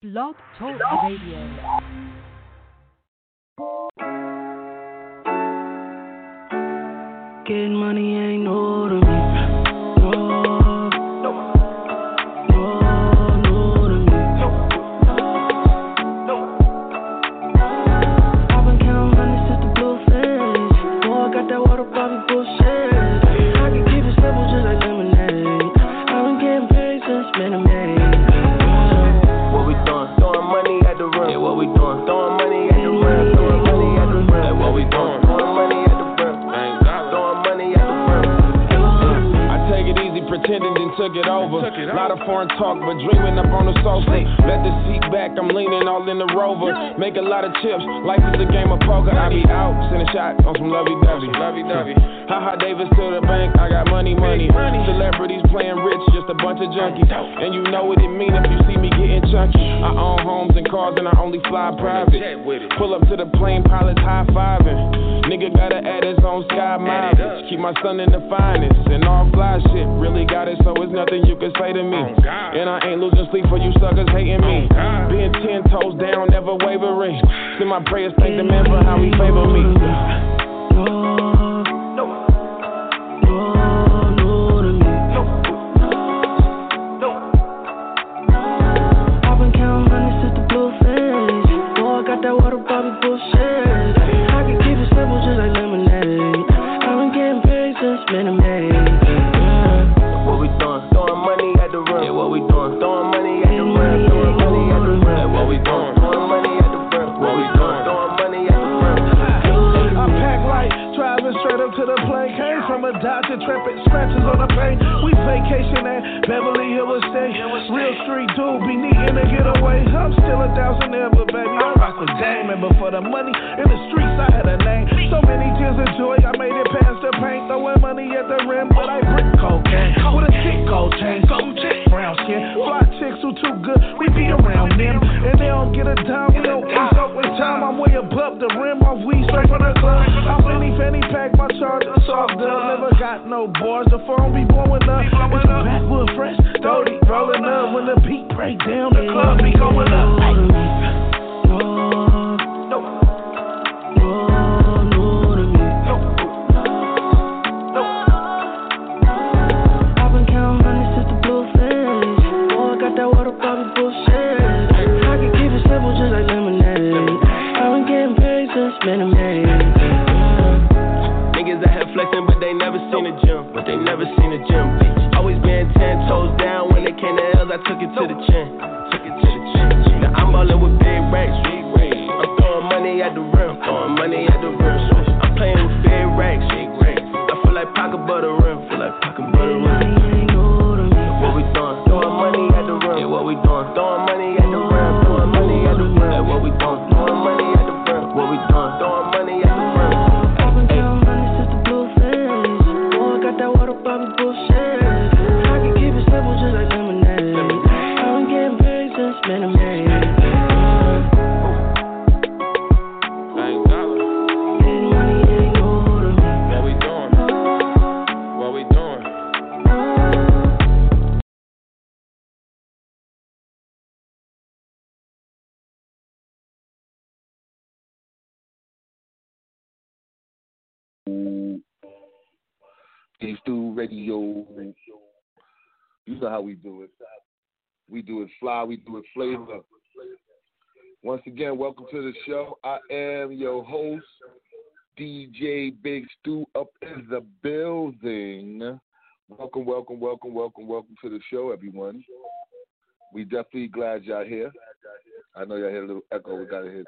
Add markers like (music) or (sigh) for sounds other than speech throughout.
Blog Talk Radio. Took it over. Lot of foreign talk, but dreaming up on the sofa. Let the seat back, I'm leaning all in the rover. Make a lot of chips, life is a game of poker. I be out, send a shot on some lovey dovey. Haha, Davis to the bank, I got money, money. Celebrities playing rich, just a bunch of junkies. And you know what it mean if you see me getting chunky. I own homes and cars, and I only fly private. Pull up to the plane, pilots high fiving. Nigga gotta add his own sky mileage. Keep my son in the finest, and all fly shit. Really got it, so it's nothing you can say to me. And I ain't losing sleep for you suckers hating me. Being ten toes down, never wavering. Send my prayers, thank the man for how he favor me. Intrepid, scratches on the paint. We vacation at Beverly Hills Estate. Real street dude, be needing to get away. I'm still a thousand but baby, I rock with Dame. And before the money in the streets, I had a name. So many tears of joy, I made it past the paint. Throwing money at the rim, but I brick cocaine. With a thick gold chain, gold chick, brown skin. Fly chicks who too good, we be around them. And they don't get a dime, we don't I'm way above the rim, off weed straight from the club. I'm fanny, fanny pack, my charger soft dub. Never got no bars, the phone be blowing up. It's a backwood fresh, 30 rolling up. When the beat break down, the club be going up. Took it to the chin. Now I'm ballin' with big racks. I'm throwing money at the rim. Throwing money at the rim. I'm playing with big racks. How we do it. We do it fly, we do it flavor. Once again, welcome to the show. I am your host, DJ Big Stew, up in the building. Welcome, welcome, welcome, welcome, welcome to the show, everyone. We definitely glad y'all here. I know y'all hear a little echo. We got to hit,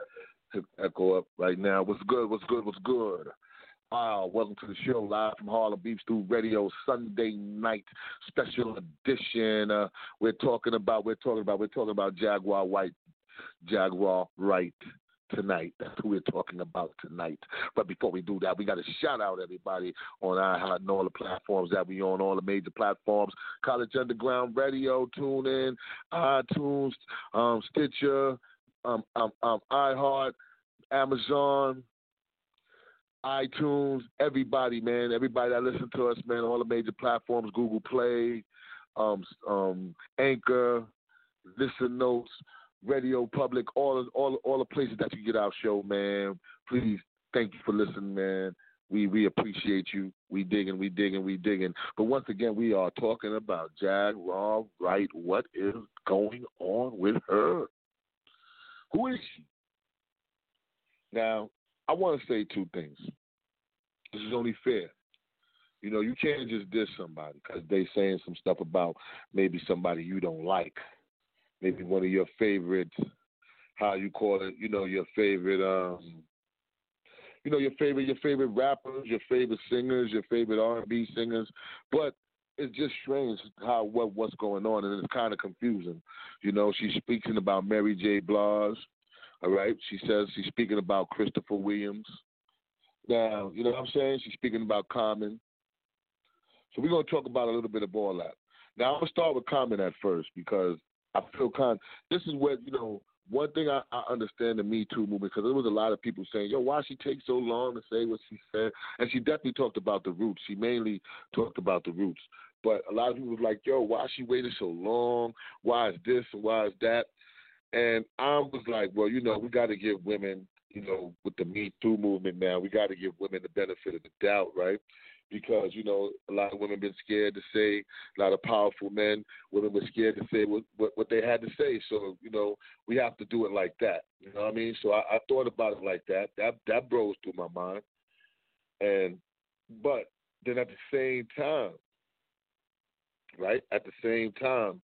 hit echo up right now. What's good? What's good? What's good? Ah, welcome to the show live from Harlem Beef Stew Radio Sunday night special edition. Uh, we're talking about we're talking about we're talking about Jaguar White, Jaguar Wright tonight. That's who we're talking about tonight. But before we do that, we got to shout out everybody on iHeart and all the platforms that we on, all the major platforms. College Underground Radio, tune in, iTunes, um, Stitcher, um, um, um, iHeart, Amazon, iTunes, everybody, man, everybody that listen to us, man, all the major platforms, Google Play, um, um, Anchor, Listen Notes, Radio Public, all all all the places that you get our show, man. Please, thank you for listening, man. We we appreciate you. We digging, we digging, we digging. But once again, we are talking about Jag Raw Right. What is going on with her? Who is she? Now, I want to say two things. This is only fair. You know, you can't just diss somebody because they saying some stuff about maybe somebody you don't like, maybe one of your favorite, how you call it, you know, your favorite um, you know your favorite your favorite rappers, your favorite singers, your favorite R and B singers, but it's just strange how what what's going on, and it's kind of confusing. You know, she's speaking about Mary J. Blige. All right, she says she's speaking about Christopher Williams. Now, you know what I'm saying? She's speaking about Common. So we're gonna talk about a little bit of all that. Now I'm gonna start with Common at first because I feel kind. This is what you know one thing I, I understand the Me Too movement because there was a lot of people saying, "Yo, why she take so long to say what she said?" And she definitely talked about the roots. She mainly talked about the roots. But a lot of people like, "Yo, why she waited so long? Why is this why is that?" And I was like, "Well, you know, we got to give women, you know, with the Me Too movement now, we got to give women the benefit of the doubt, right?" because you know a lot of women been scared to say a lot of powerful men women were scared to say what, what what they had to say. So you know we have to do it like that you know what i mean? So i, I thought about it like that. That that rose through my mind. And but then at the same time right? At the same time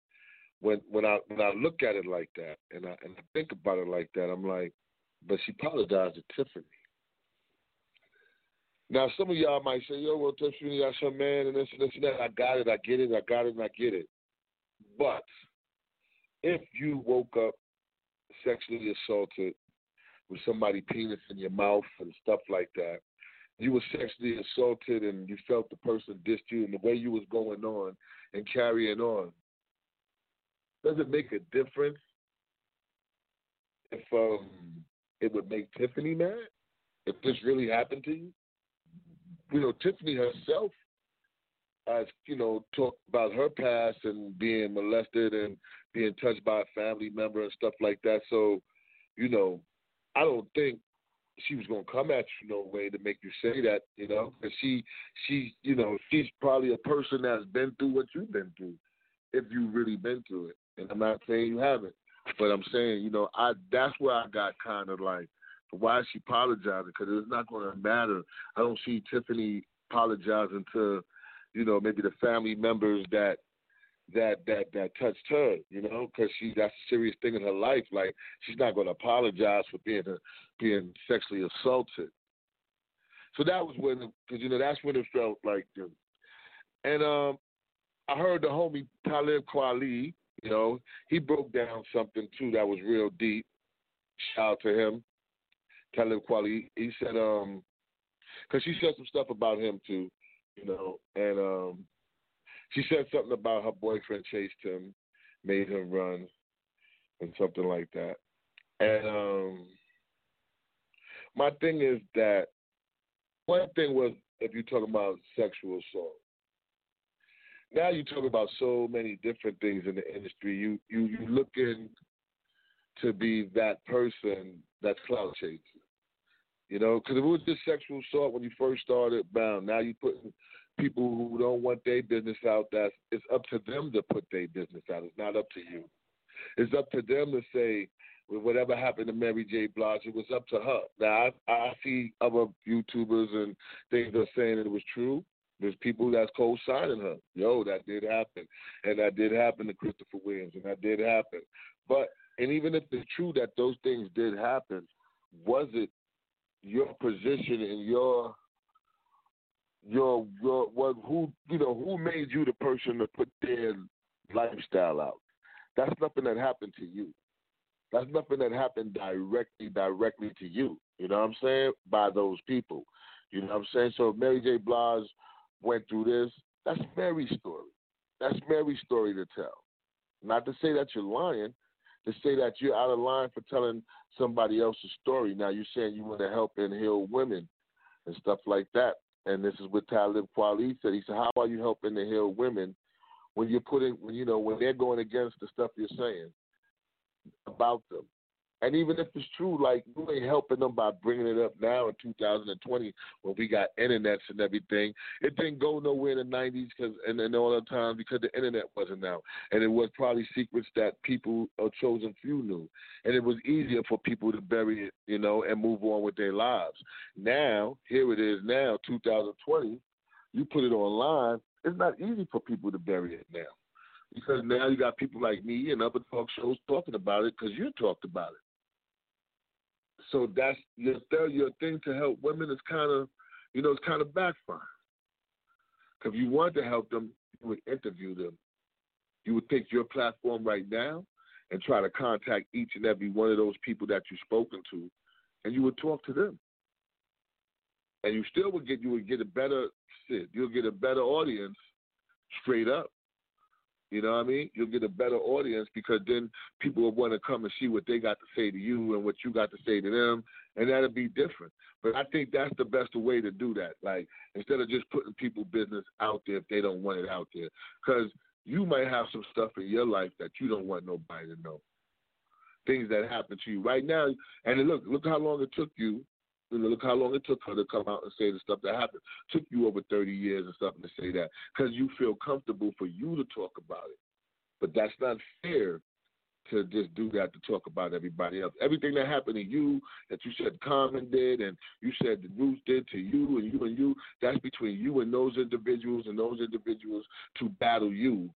when when i when i look at it like that and i and i think about it like that i'm like but she apologized to tiffany now, some of y'all might say, yo, well, Tiffany, got some man and this and this and that. I got it, I get it, I got it, and I get it. But if you woke up sexually assaulted with somebody penis in your mouth and stuff like that, you were sexually assaulted and you felt the person dissed you and the way you was going on and carrying on, does it make a difference if um, it would make Tiffany mad? If this really happened to you? you know, Tiffany herself has, you know, talked about her past and being molested and being touched by a family member and stuff like that. So, you know, I don't think she was gonna come at you no way to make you say that, you know, because she, she, you know, she's probably a person that's been through what you've been through, if you've really been through it. And I'm not saying you haven't, but I'm saying, you know, I that's where I got kind of like, why is she apologizing? Because it's not going to matter. I don't see Tiffany apologizing to, you know, maybe the family members that that that that touched her, you know, because she that's a serious thing in her life. Like she's not going to apologize for being a, being sexually assaulted. So that was when, because you know, that's when it felt like. And um, I heard the homie Talib Kweli, you know, he broke down something too that was real deep. Shout out to him. Talib Kweli. He said, um, because she said some stuff about him too, you know, and um, she said something about her boyfriend chased him, made him run, and something like that. And um, my thing is that one thing was if you're talking about sexual assault. Now you talk about so many different things in the industry. You you you looking to be that person that's clout chasing. You know, because it was just sexual assault when you first started, bound. Now you putting people who don't want their business out. That's it's up to them to put their business out. It's not up to you. It's up to them to say with whatever happened to Mary J. Blige, it was up to her. Now I, I see other YouTubers and things are saying it was true. There's people that's co-signing her. Yo, that did happen, and that did happen to Christopher Williams, and that did happen. But and even if it's true that those things did happen, was it your position and your your your what who you know who made you the person to put their lifestyle out. That's nothing that happened to you. That's nothing that happened directly directly to you. You know what I'm saying? By those people. You know what I'm saying? So Mary J. Blige went through this. That's Mary's story. That's Mary's story to tell. Not to say that you're lying, to say that you're out of line for telling somebody else's story. Now you're saying you want to help and heal women and stuff like that. And this is what Talib Kweli said. He said, "How are you helping to heal women when you're putting, when you know, when they're going against the stuff you're saying? about them. And even if it's true, like you ain't helping them by bringing it up now in 2020 when we got internets and everything. It didn't go nowhere in the 90s because and, and all the time because the internet wasn't out, and it was probably secrets that people a chosen few knew, and it was easier for people to bury it, you know, and move on with their lives. Now here it is now 2020. You put it online. It's not easy for people to bury it now because now you got people like me and other talk shows talking about it because you talked about it. So that's your your thing to help women is kind of, you know, it's kind of. Because if you want to help them, you would interview them. You would take your platform right now and try to contact each and every one of those people that you've spoken to, and you would talk to them. And you still would get you would get a better you'll get a better audience straight up you know what I mean? You'll get a better audience because then people will want to come and see what they got to say to you and what you got to say to them, and that'll be different. But I think that's the best way to do that. Like instead of just putting people business out there if they don't want it out there, because you might have some stuff in your life that you don't want nobody to know. Things that happen to you right now, and look, look how long it took you look how long it took her to come out and say the stuff that happened. Took you over 30 years or something to say that because you feel comfortable for you to talk about it. But that's not fair to just do that to talk about everybody else. Everything that happened to you, that you said Common did, and you said the Roots did to you, and you and you, that's between you and those individuals, and those individuals to battle you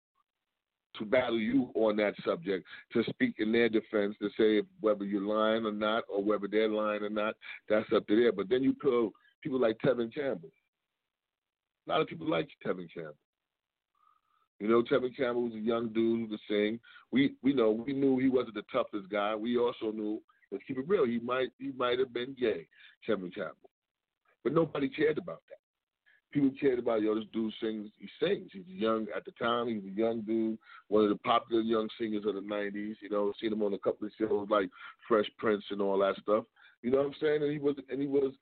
to battle you on that subject, to speak in their defense, to say whether you're lying or not, or whether they're lying or not. That's up to them. But then you put people like Tevin Campbell. A lot of people like Tevin Campbell. You know, Tevin Campbell was a young dude who could sing. We we know we knew he wasn't the toughest guy. We also knew, let's keep it real, he might he might have been gay, Tevin Campbell. But nobody cared about that people cared about, yo, this dude sings, he sings. He's young at the time, he was a young dude, one of the popular young singers of the 90s. You know, seen him on a couple of shows like Fresh Prince and all that stuff. You know what I'm saying? And he was, and he was,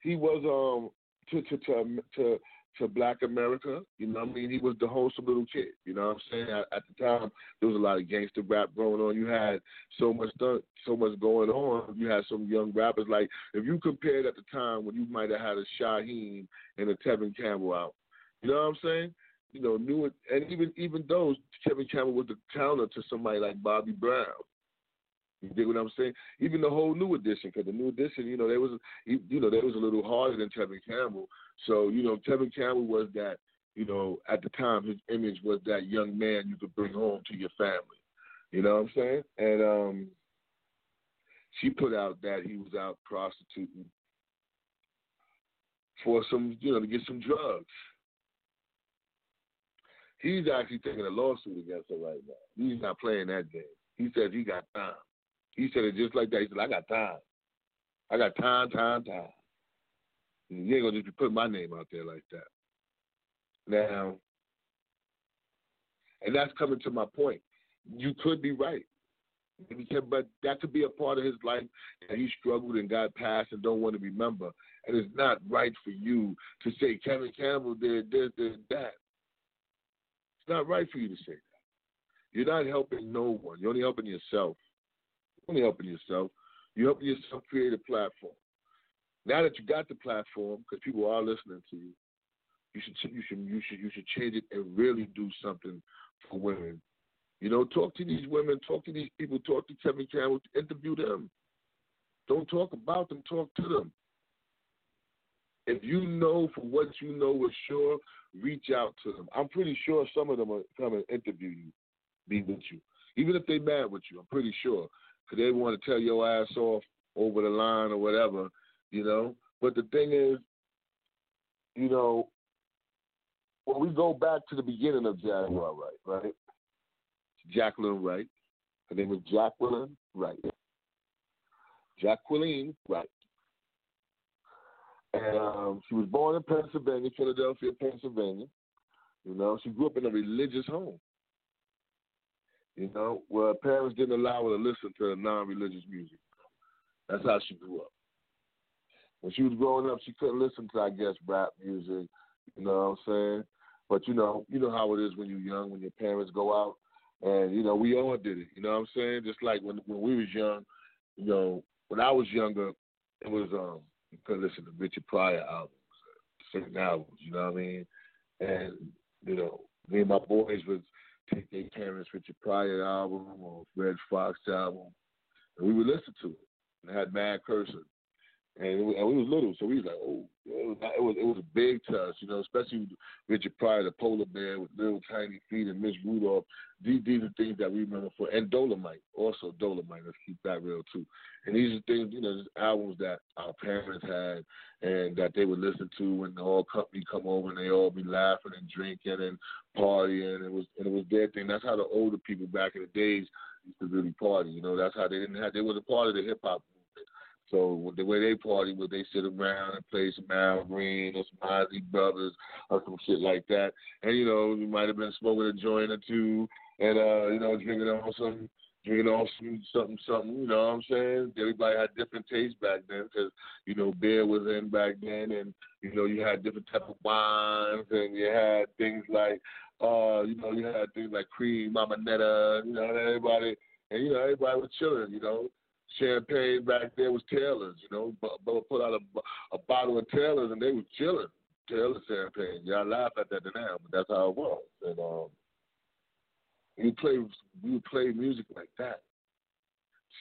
he was, um, to, to, to, to, to black America. You know I mean? He was the wholesome little kid. You know what I'm saying? At, at, the time, there was a lot of gangster rap going on. You had so much stuff, so much going on. You had some young rappers. Like, if you compared at the time when you might have had a Shyheim and a Tevin Campbell out, you know what I'm saying? You know, new and even even those Tevin Campbell was the counter to somebody like Bobby Brown. You dig what I'm saying? Even the whole new edition, because the new edition, you know, there was, you know, there was a little harder than Tevin Campbell. So, you know, Tevin Campbell was that, you know, at the time his image was that young man you could bring home to your family. You know what I'm saying? And um, she put out that he was out prostituting for some, you know, to get some drugs. He's actually taking a lawsuit against her right now. He's not playing that game. He says he got time. He said it just like that. He said, I got time. I got time, time, time. You ain't gonna just be putting my name out there like that. Now, and that's coming to my point. You could be right. But that could be a part of his life that he struggled and got past and don't want to remember. And it's not right for you to say Tevin Campbell did this, did that. It's not right for you to say that. You're not helping no one. You're only helping yourself only helping yourself. You're helping yourself create a platform. Now that you got the platform, because people are listening to you, you should you should you should you should change it and really do something for women. You know, talk to these women, talk to these people, talk to Tevin Campbell, interview them. Don't talk about them, talk to them. If you know for what you know is sure, reach out to them. I'm pretty sure some of them are come and interview you, be with you. Even if they're mad with you, I'm pretty sure because they want to tell your ass off over the line or whatever, you know. But the thing is, you know, when we go back to the beginning of Jaguar Wright, right? Jacqueline Wright. Her name is Jacqueline Wright. Jacqueline Wright. And um, she was born in Pennsylvania, Philadelphia, Pennsylvania. You know, she grew up in a religious home. You know, where parents didn't allow her to listen to non-religious music. That's how she grew up. When she was growing up, she couldn't listen to, I guess, rap music. You know what I'm saying? But you know, you know how it is when you're young, when your parents go out And you know, we all did it. You know what I'm saying? Just like when when we was young, you know, when I was younger, it was um you could listen to Richard Pryor albums, certain albums. You know what I mean? And you know, me and my boys would take their parents' Richard Pryor album or Redd Foxx album, and we would listen to it. And it had mad cursing. And, was, and we was little, so we was like, oh, it was, it was a big to us, you know, especially Richard Pryor, the polar bear with little tiny feet, and Miss Rudolph. These these are things that we remember for, and Dolemite, also Dolemite. Let's keep that real too. And these are things, you know, albums that our parents had, and that they would listen to when the whole company come over and they all be laughing and drinking and partying. It was and it was their thing. That's how the older people back in the days used to really party. You know, that's how they didn't have. They was a part of the hip hop so the way they party was they sit around and play some Al Green or some Isley Brothers or some shit like that. And you know, you might have been smoking a joint or two and uh, you know, drinking on some drinking on some something something, you know what I'm saying? Everybody had different tastes back then because, you know, beer was in back then and, you know, you had different type of wines and you had things like uh, you know, you had things like cream, mama netta, you know, everybody and you know, everybody was chilling, you know champagne back there was Taylor's, you know. But Bubba put out a, a bottle of Taylor's and they was chilling. Taylor champagne. Y'all laugh at that now, but that's how it was. And um, we play we play music like that.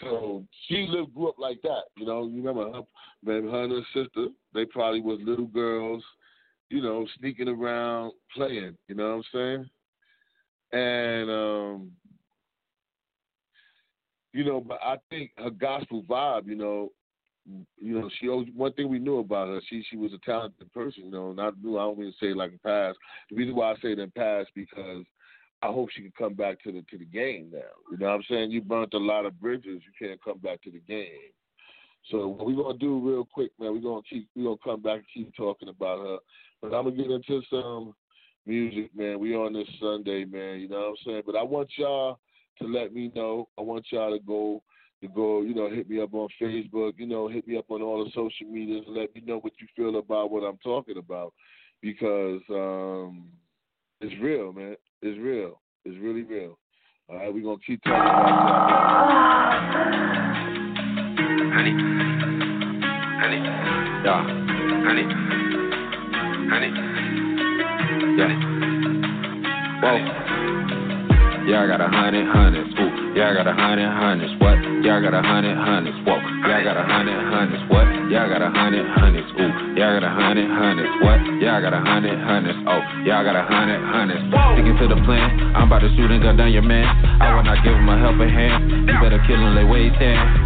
So she lived grew up like that, you know. You remember her, maybe her and her sister. They probably was little girls, you know, sneaking around playing. You know what I'm saying? And um, you know, but I think her gospel vibe, you know, you know, she always one thing we knew about her, she she was a talented person, you know, not new I don't mean to say like in past. The reason why I say it in past because I hope she can come back to the to the game now. You know what I'm saying? You burnt a lot of bridges, you can't come back to the game. So what we're gonna do real quick, man, we're gonna keep we're gonna come back and keep talking about her. But I'm gonna get into some music, man. We on this Sunday, man, you know what I'm saying? But I want y'all to let me know. I want y'all to go to go, you know, hit me up on Facebook, you know, hit me up on all the social medias and let me know what you feel about what I'm talking about. Because um it's real, man. It's real. It's really real. All right, we're gonna keep talking about that. Honey. Honey. Yeah. Honey. Honey. Yeah. Whoa. Y'all got a hundred hundreds. Ooh, Y'all got a hundred hundreds. What? Y'all got a hundred hundreds. What? Y'all got a hundred hundreds. What? Y'all got a hundred hundreds. Ooh, Y'all got a hundred hundreds. What? Y'all got a hundred hundreds. Oh, Y'all got a hundred hundreds. Sticking to the plan. I'm about to shoot and gun down your man. I will not give him a helping hand. You better kill him, they he 10.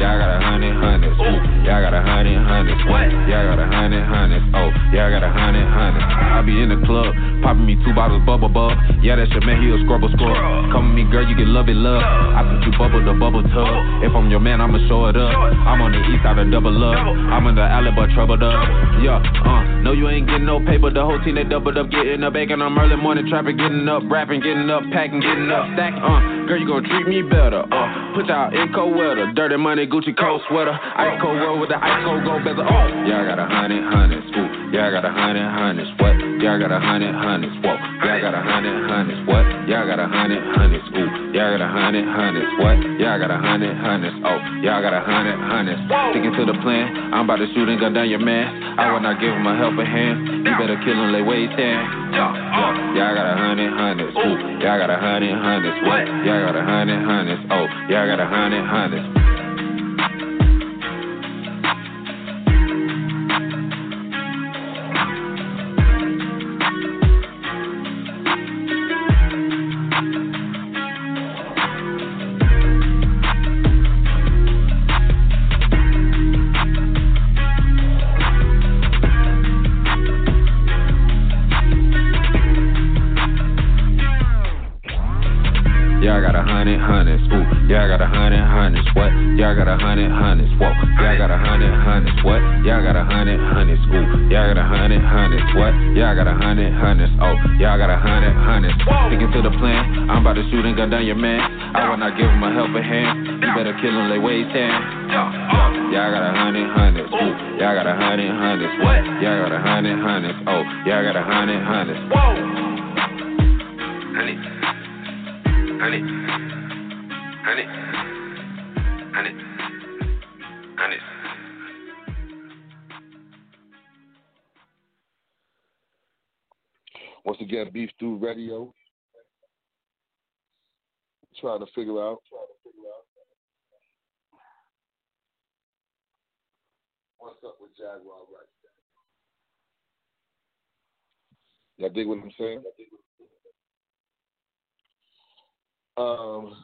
Y'all got a hundred hundreds. Y'all got a hundred hundreds. Y'all got a hundred hundreds. Oh, y'all got a hundred hundreds. I be in the club, popping me two bottles bubble bub. Yeah, that your man, he a scrubble scrub. Come with me, girl, you can love it, love. I put you bubble the bubble tub. If I'm your man, I'ma show it up. I'm on the east side of double up. I'm in the alley, but troubled up. Yeah, uh, no, you ain't getting no pay, but The whole team they doubled up, getting up, baking them early morning, traffic, getting up, rapping, getting up, packing, getting up, stacking. Uh, girl, you gon' treat me better. Uh, put y'all in co weather, dirty money, Gucci cold sweater, ice cold roll with the ice cold gold bezel. Oh, yeah, I got a hundred, hundred, Ooh, yeah, I got a hundred hundreds. What? Yeah, I got a hundred hundreds. Whoa, yeah, I got a hundred hundreds. What? Yeah, I got a hundred hundreds. Ooh, yeah, I got a hundred hundreds. What? Yeah, I got a hundred hundreds. Oh, yeah, I got a hundred hundreds. Sticking to the plan. I'm about to shoot and gun down your man. I will not give him a helping hand. You better kill him, lay where he's stand. Yeah, yeah, I got a hundred hundreds. Ooh, yeah, I got a hundred hundreds. What? Yeah, I got a hundred hundreds. Oh, yeah, I got a hundred hundreds. I got a hundred hundreds. Ooh, yeah, I got a hundred hundreds. What? Yeah, I got a hundred hundreds. Whoa, yeah, I got a hundred hundreds. What? Yeah, I got a hundred hundreds. Ooh, yeah, I got a hundred hundreds. What? Yeah, I got a hundred hundreds. Oh, yeah, I got a hundred hundreds. Sticking to the plan. I'm about to shoot and gun down your man. I will not give him a helping hand. You better kill him, lay way ten. Yeah, I got a hundred hundreds. Ooh, yeah, I got a hundred hundreds. What? Yeah, I got a hundred hundreds. Oh, yeah, I got a hundred hundreds. Whoa. Honey. Honey. Honey. Honey. Honey. Once again, Beef Stew Radio. Trying to figure out what's up with Jaguar right now. Y'all dig what I'm saying? Um,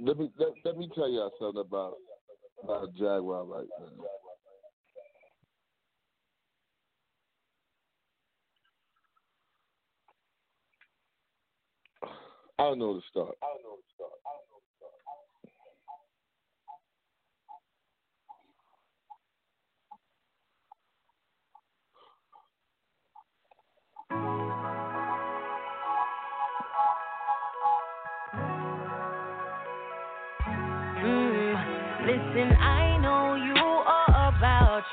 let me let, let me tell y'all something about about Jaguar right now. I don't know the start. I don't know the start.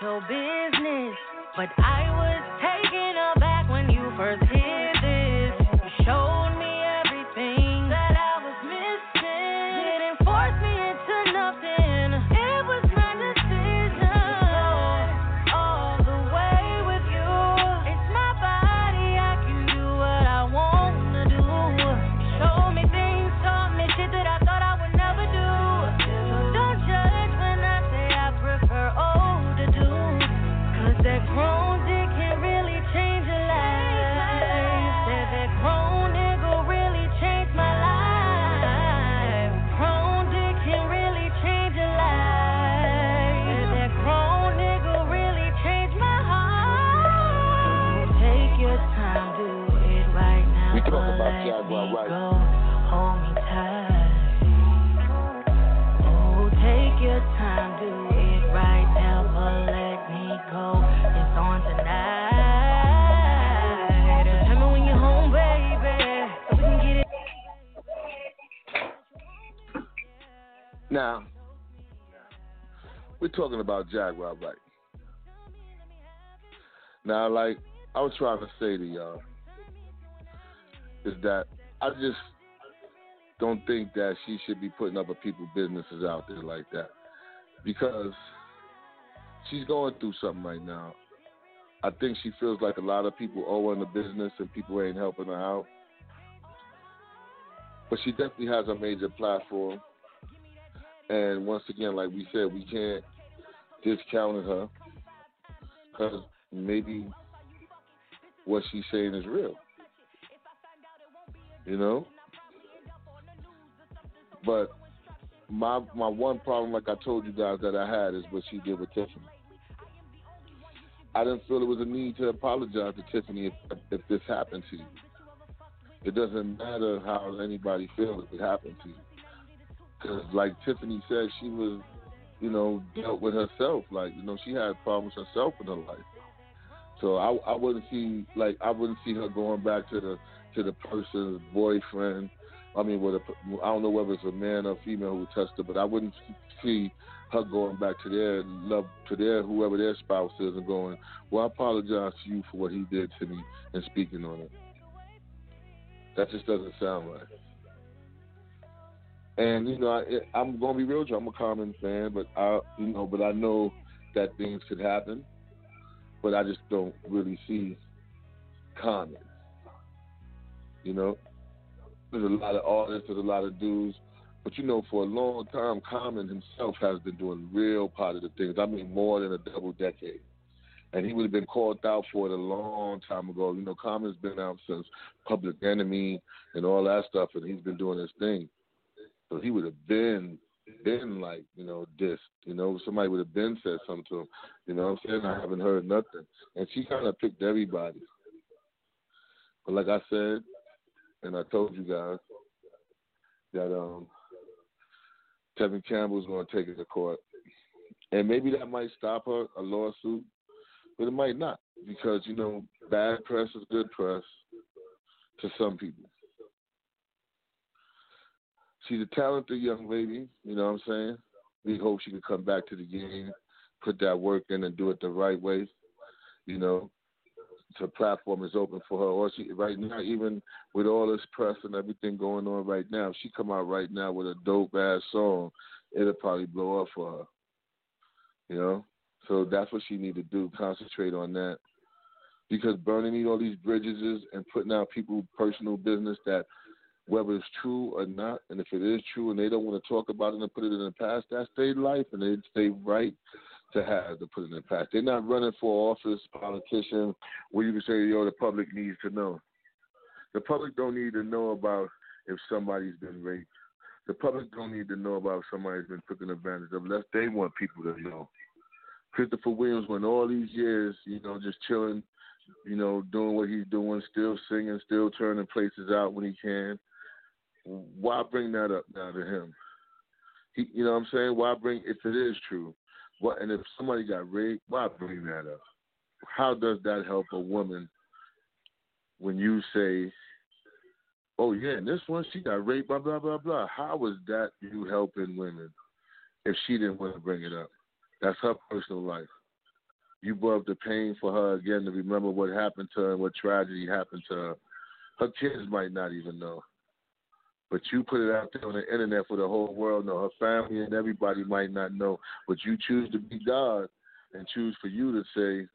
Your business, but I was talking about Jaguar Wright. Now, like I was trying to say to y'all, is that I just don't think that she should be putting other people's businesses out there like that. Because she's going through something right now. I think she feels like a lot of people owe her in the business and people ain't helping her out. But she definitely has a major platform. And once again, like we said, we can't discount her because maybe what she's saying is real. You know? But my my one problem, like I told you guys that I had, is what she did with Tiffany. I didn't feel there was a need to apologize to Tiffany if, if this happened to you. It doesn't matter how anybody feels if it happened to you. Because, like Tiffany said, she was, you know, dealt with herself. Like, you know, she had problems herself in her life. So I, I wouldn't see, like, I wouldn't see her going back to the to the person's boyfriend. I mean, with a, I don't know whether it's a man or female who touched her, but I wouldn't see her going back to their love, to their whoever their spouse is, and going, "Well, I apologize to you for what he did to me," and speaking on it. That just doesn't sound right. And you know, I, I'm gonna be real. I'm a Common fan, but I, you know, but I know that things could happen, but I just don't really see Common. You know, there's a lot of artists, there's a lot of dudes, but you know, for a long time, Common himself has been doing real positive things. I mean, more than a double decade. And he would have been called out for it a long time ago. You know, Common's been out since Public Enemy and all that stuff, and he's been doing his thing. So he would have been been like, you know, dissed. You know, somebody would have been said something to him. You know what I'm saying? I haven't heard nothing. And she kind of picked everybody. But like I said, and I told you guys that um Tevin Campbell's going to take it to court, and maybe that might stop her a lawsuit, but it might not because you know bad press is good press to some people. She's a talented young lady, you know what I'm saying? We hope she can come back to the game, put that work in, and do it the right way. You know, her platform is open for her. Or she right now, even with all this press and everything going on right now, if she come out right now with a dope ass song, it'll probably blow up for her. You know, so that's what she need to do. Concentrate on that because burning all these bridges and putting out people's personal business that whether it's true or not, and if it is true and they don't want to talk about it and put it in the past, that's their life and it's their right to have to put it in the past. They're not running for office, politician, where you can say, yo, the public needs to know. The public don't need to know about if somebody's been raped. The public don't need to know about if somebody's been taken advantage of unless they want people to know. Christopher Williams went all these years, you know, just chilling, you know, doing what he's doing, still singing, still turning places out when he can. Why bring that up now to him? He, you know what I'm saying? Why bring if it is true? What and if somebody got raped, why bring that up? How does that help a woman when you say, "Oh yeah, and this one she got raped," blah blah blah blah? How was that you helping women if she didn't want to bring it up? That's her personal life. You brought the pain for her again to remember what happened to her and what tragedy happened to her. Her kids might not even know. But you put it out there on the internet for the whole world No, Her family and everybody might not know. But you choose to be God and choose for you to say,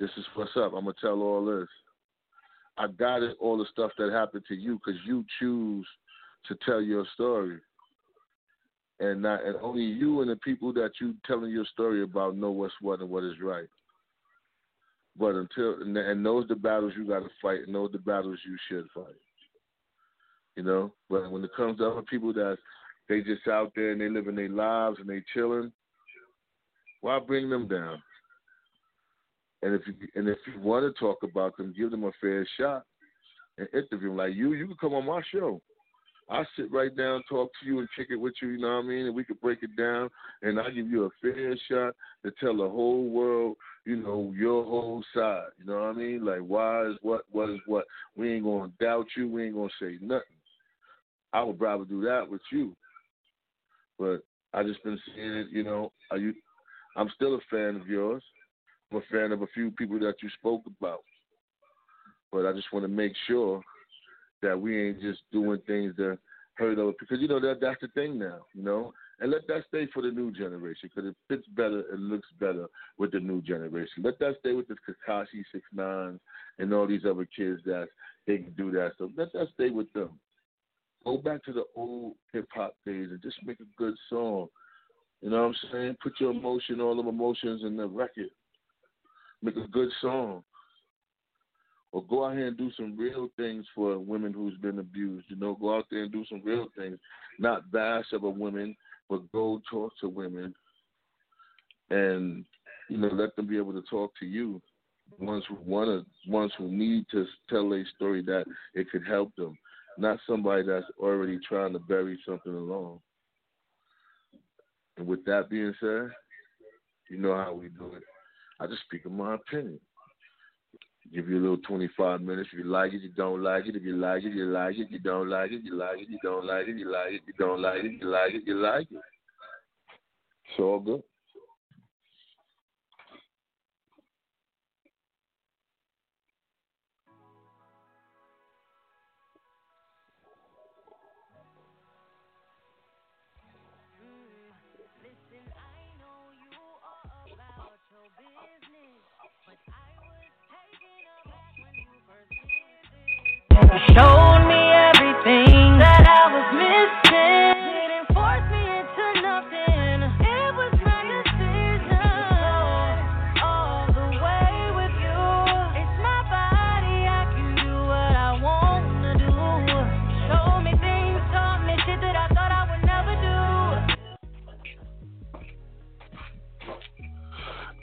This is what's up. I'm gonna tell all this. I got it all the stuff that happened to you because you choose to tell your story and not and only you and the people that you telling your story about know what's what and what is right. But until and, those the battles you got to fight, and those the battles you should fight. You know, but when it comes to other people that they just out there and they living their lives and they chilling, why bring them down? And if you and if you want to talk about them, give them a fair shot and interview them. Like you, you can come on my show. I sit right down, talk to you, and kick it with you. You know what I mean? And we could break it down, and I give you a fair shot to tell the whole world, you know, your whole side. You know what I mean? Like why is what, what is what. We ain't gonna doubt you. We ain't gonna say nothing. I would rather do that with you, but I just been seeing it. You know, are you? I'm still a fan of yours. I'm a fan of a few people that you spoke about, but I just want to make sure that we ain't just doing things to hurt other because you know that that's the thing now, you know. And let that stay for the new generation because it fits better it looks better with the new generation. Let that stay with the Tekashi Six Nines and all these other kids that they can do that. So let that stay with them. Go back to the old hip hop days and just make a good song. You know what I'm saying? Put your emotion, all the emotions in the record. Make a good song or go out here and do some real things for women who's been abused. You know, go out there and do some real things, not bash other women, but go talk to women, and you know, let them be able to talk to you. Ones who want to, ones who need to tell a story that it could help them, not somebody that's already trying to bury something along. And with that being said, you know how we do it. I just speak of my opinion. Give you a little 25 minutes. If you like it, you don't like it. If you like it, you like it. You don't like it, you like it. You don't like it, you like it. You don't like it, you like it. You like it. It's all good. Showed me everything that I was missing. Didn't force me into nothing. It was my decision. All the way with you. It's my body. I can do what I wanna do. Me things, taught me shit that I thought I would never do.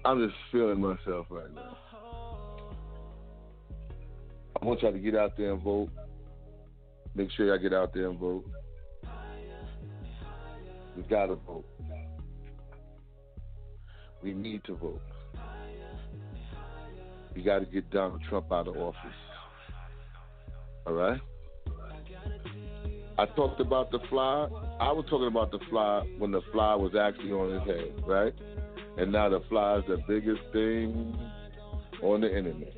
I'm just feeling myself right now. I want y'all to get out there and vote. Make sure y'all get out there and vote. We gotta vote. We need to vote. We gotta get Donald Trump out of office. All right? I talked about the fly. I was talking about the fly when the fly was actually on his head, right? And now the fly is the biggest thing on the internet.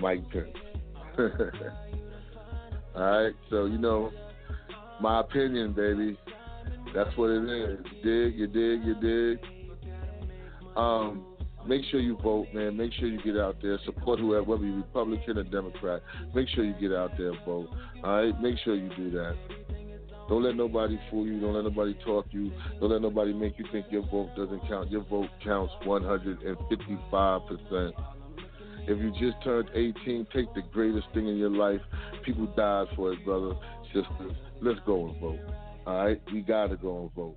Mike Pence. (laughs) All right, so you know, my opinion, baby. That's what it is. You dig, you dig, you dig. Um, make sure you vote, man. Make sure you get out there, support whoever, whether you're Republican or Democrat. Make sure you get out there and vote. All right, make sure you do that. Don't let nobody fool you. Don't let nobody talk you. Don't let nobody make you think your vote doesn't count. Your vote counts 155%. If you just turned 18, take the greatest thing in your life. People died for it, brother, sisters. Let's go and vote. All right? We got to go and vote.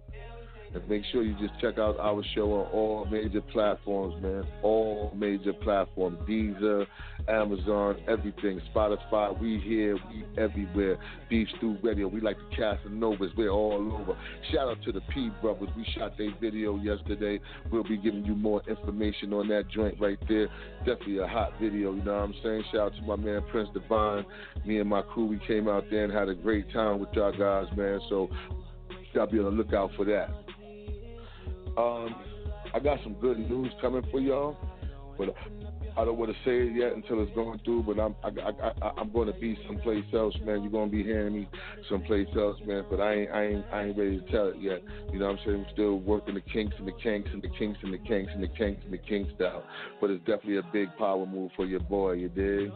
And make sure you just check out our show on all major platforms, man. All major platforms. Deezer, Amazon, everything. Spotify, we here, we everywhere. Beef Stew Radio, we like the Casanovas, we're all over. Shout out to the P Brothers. We shot their video yesterday. We'll be giving you more information on that joint right there. Definitely a hot video, you know what I'm saying? Shout out to my man Prince Divine. Me and my crew, we came out there and had a great time with y'all guys, man. So y'all be on the lookout for that. Um, I got some good news coming for y'all, but I don't want to say it yet until it's going through. But I'm I, I'm going to be someplace else, man. You're going to be hearing me someplace else, man. But I ain't I ain't I ain't ready to tell it yet. You know what I'm saying? I'm still working the kinks and the kinks and the kinks and the kinks and the kinks and the kinks down. But it's definitely a big power move for your boy. You dig?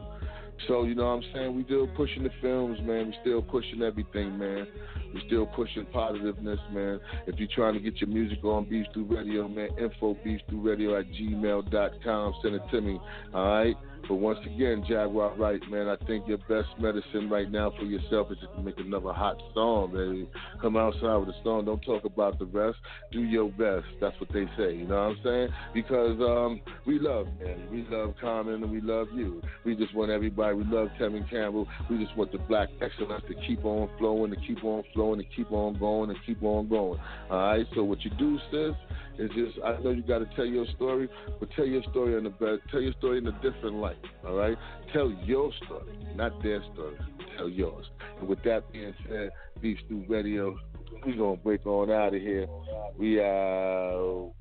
So, you know what I'm saying? We still pushing the films, man. We still pushing everything, man. We still pushing positiveness, man. If you're trying to get your music on Beef Stew Radio, man, info beefstewradio at gmail.com. Send it to me, all right? But once again, Jaguar Wright, man, I think your best medicine right now for yourself is to make another hot song, baby. Come outside with a song. Don't talk about the rest. Do your best. That's what they say. You know what I'm saying? Because um, we love, man. We love Common and we love you. We just want everybody. We love Tevin Campbell. We just want the black excellence to keep on flowing, to keep on flowing, to keep on going, and keep on going. All right. So what you do, sis, is just I know you got to tell your story, but tell your story in a better, tell your story in a different light. All right. Tell your story, not their story. Tell yours. And with that being said, Beef Stew Radio, we gonna break on out of here. We out.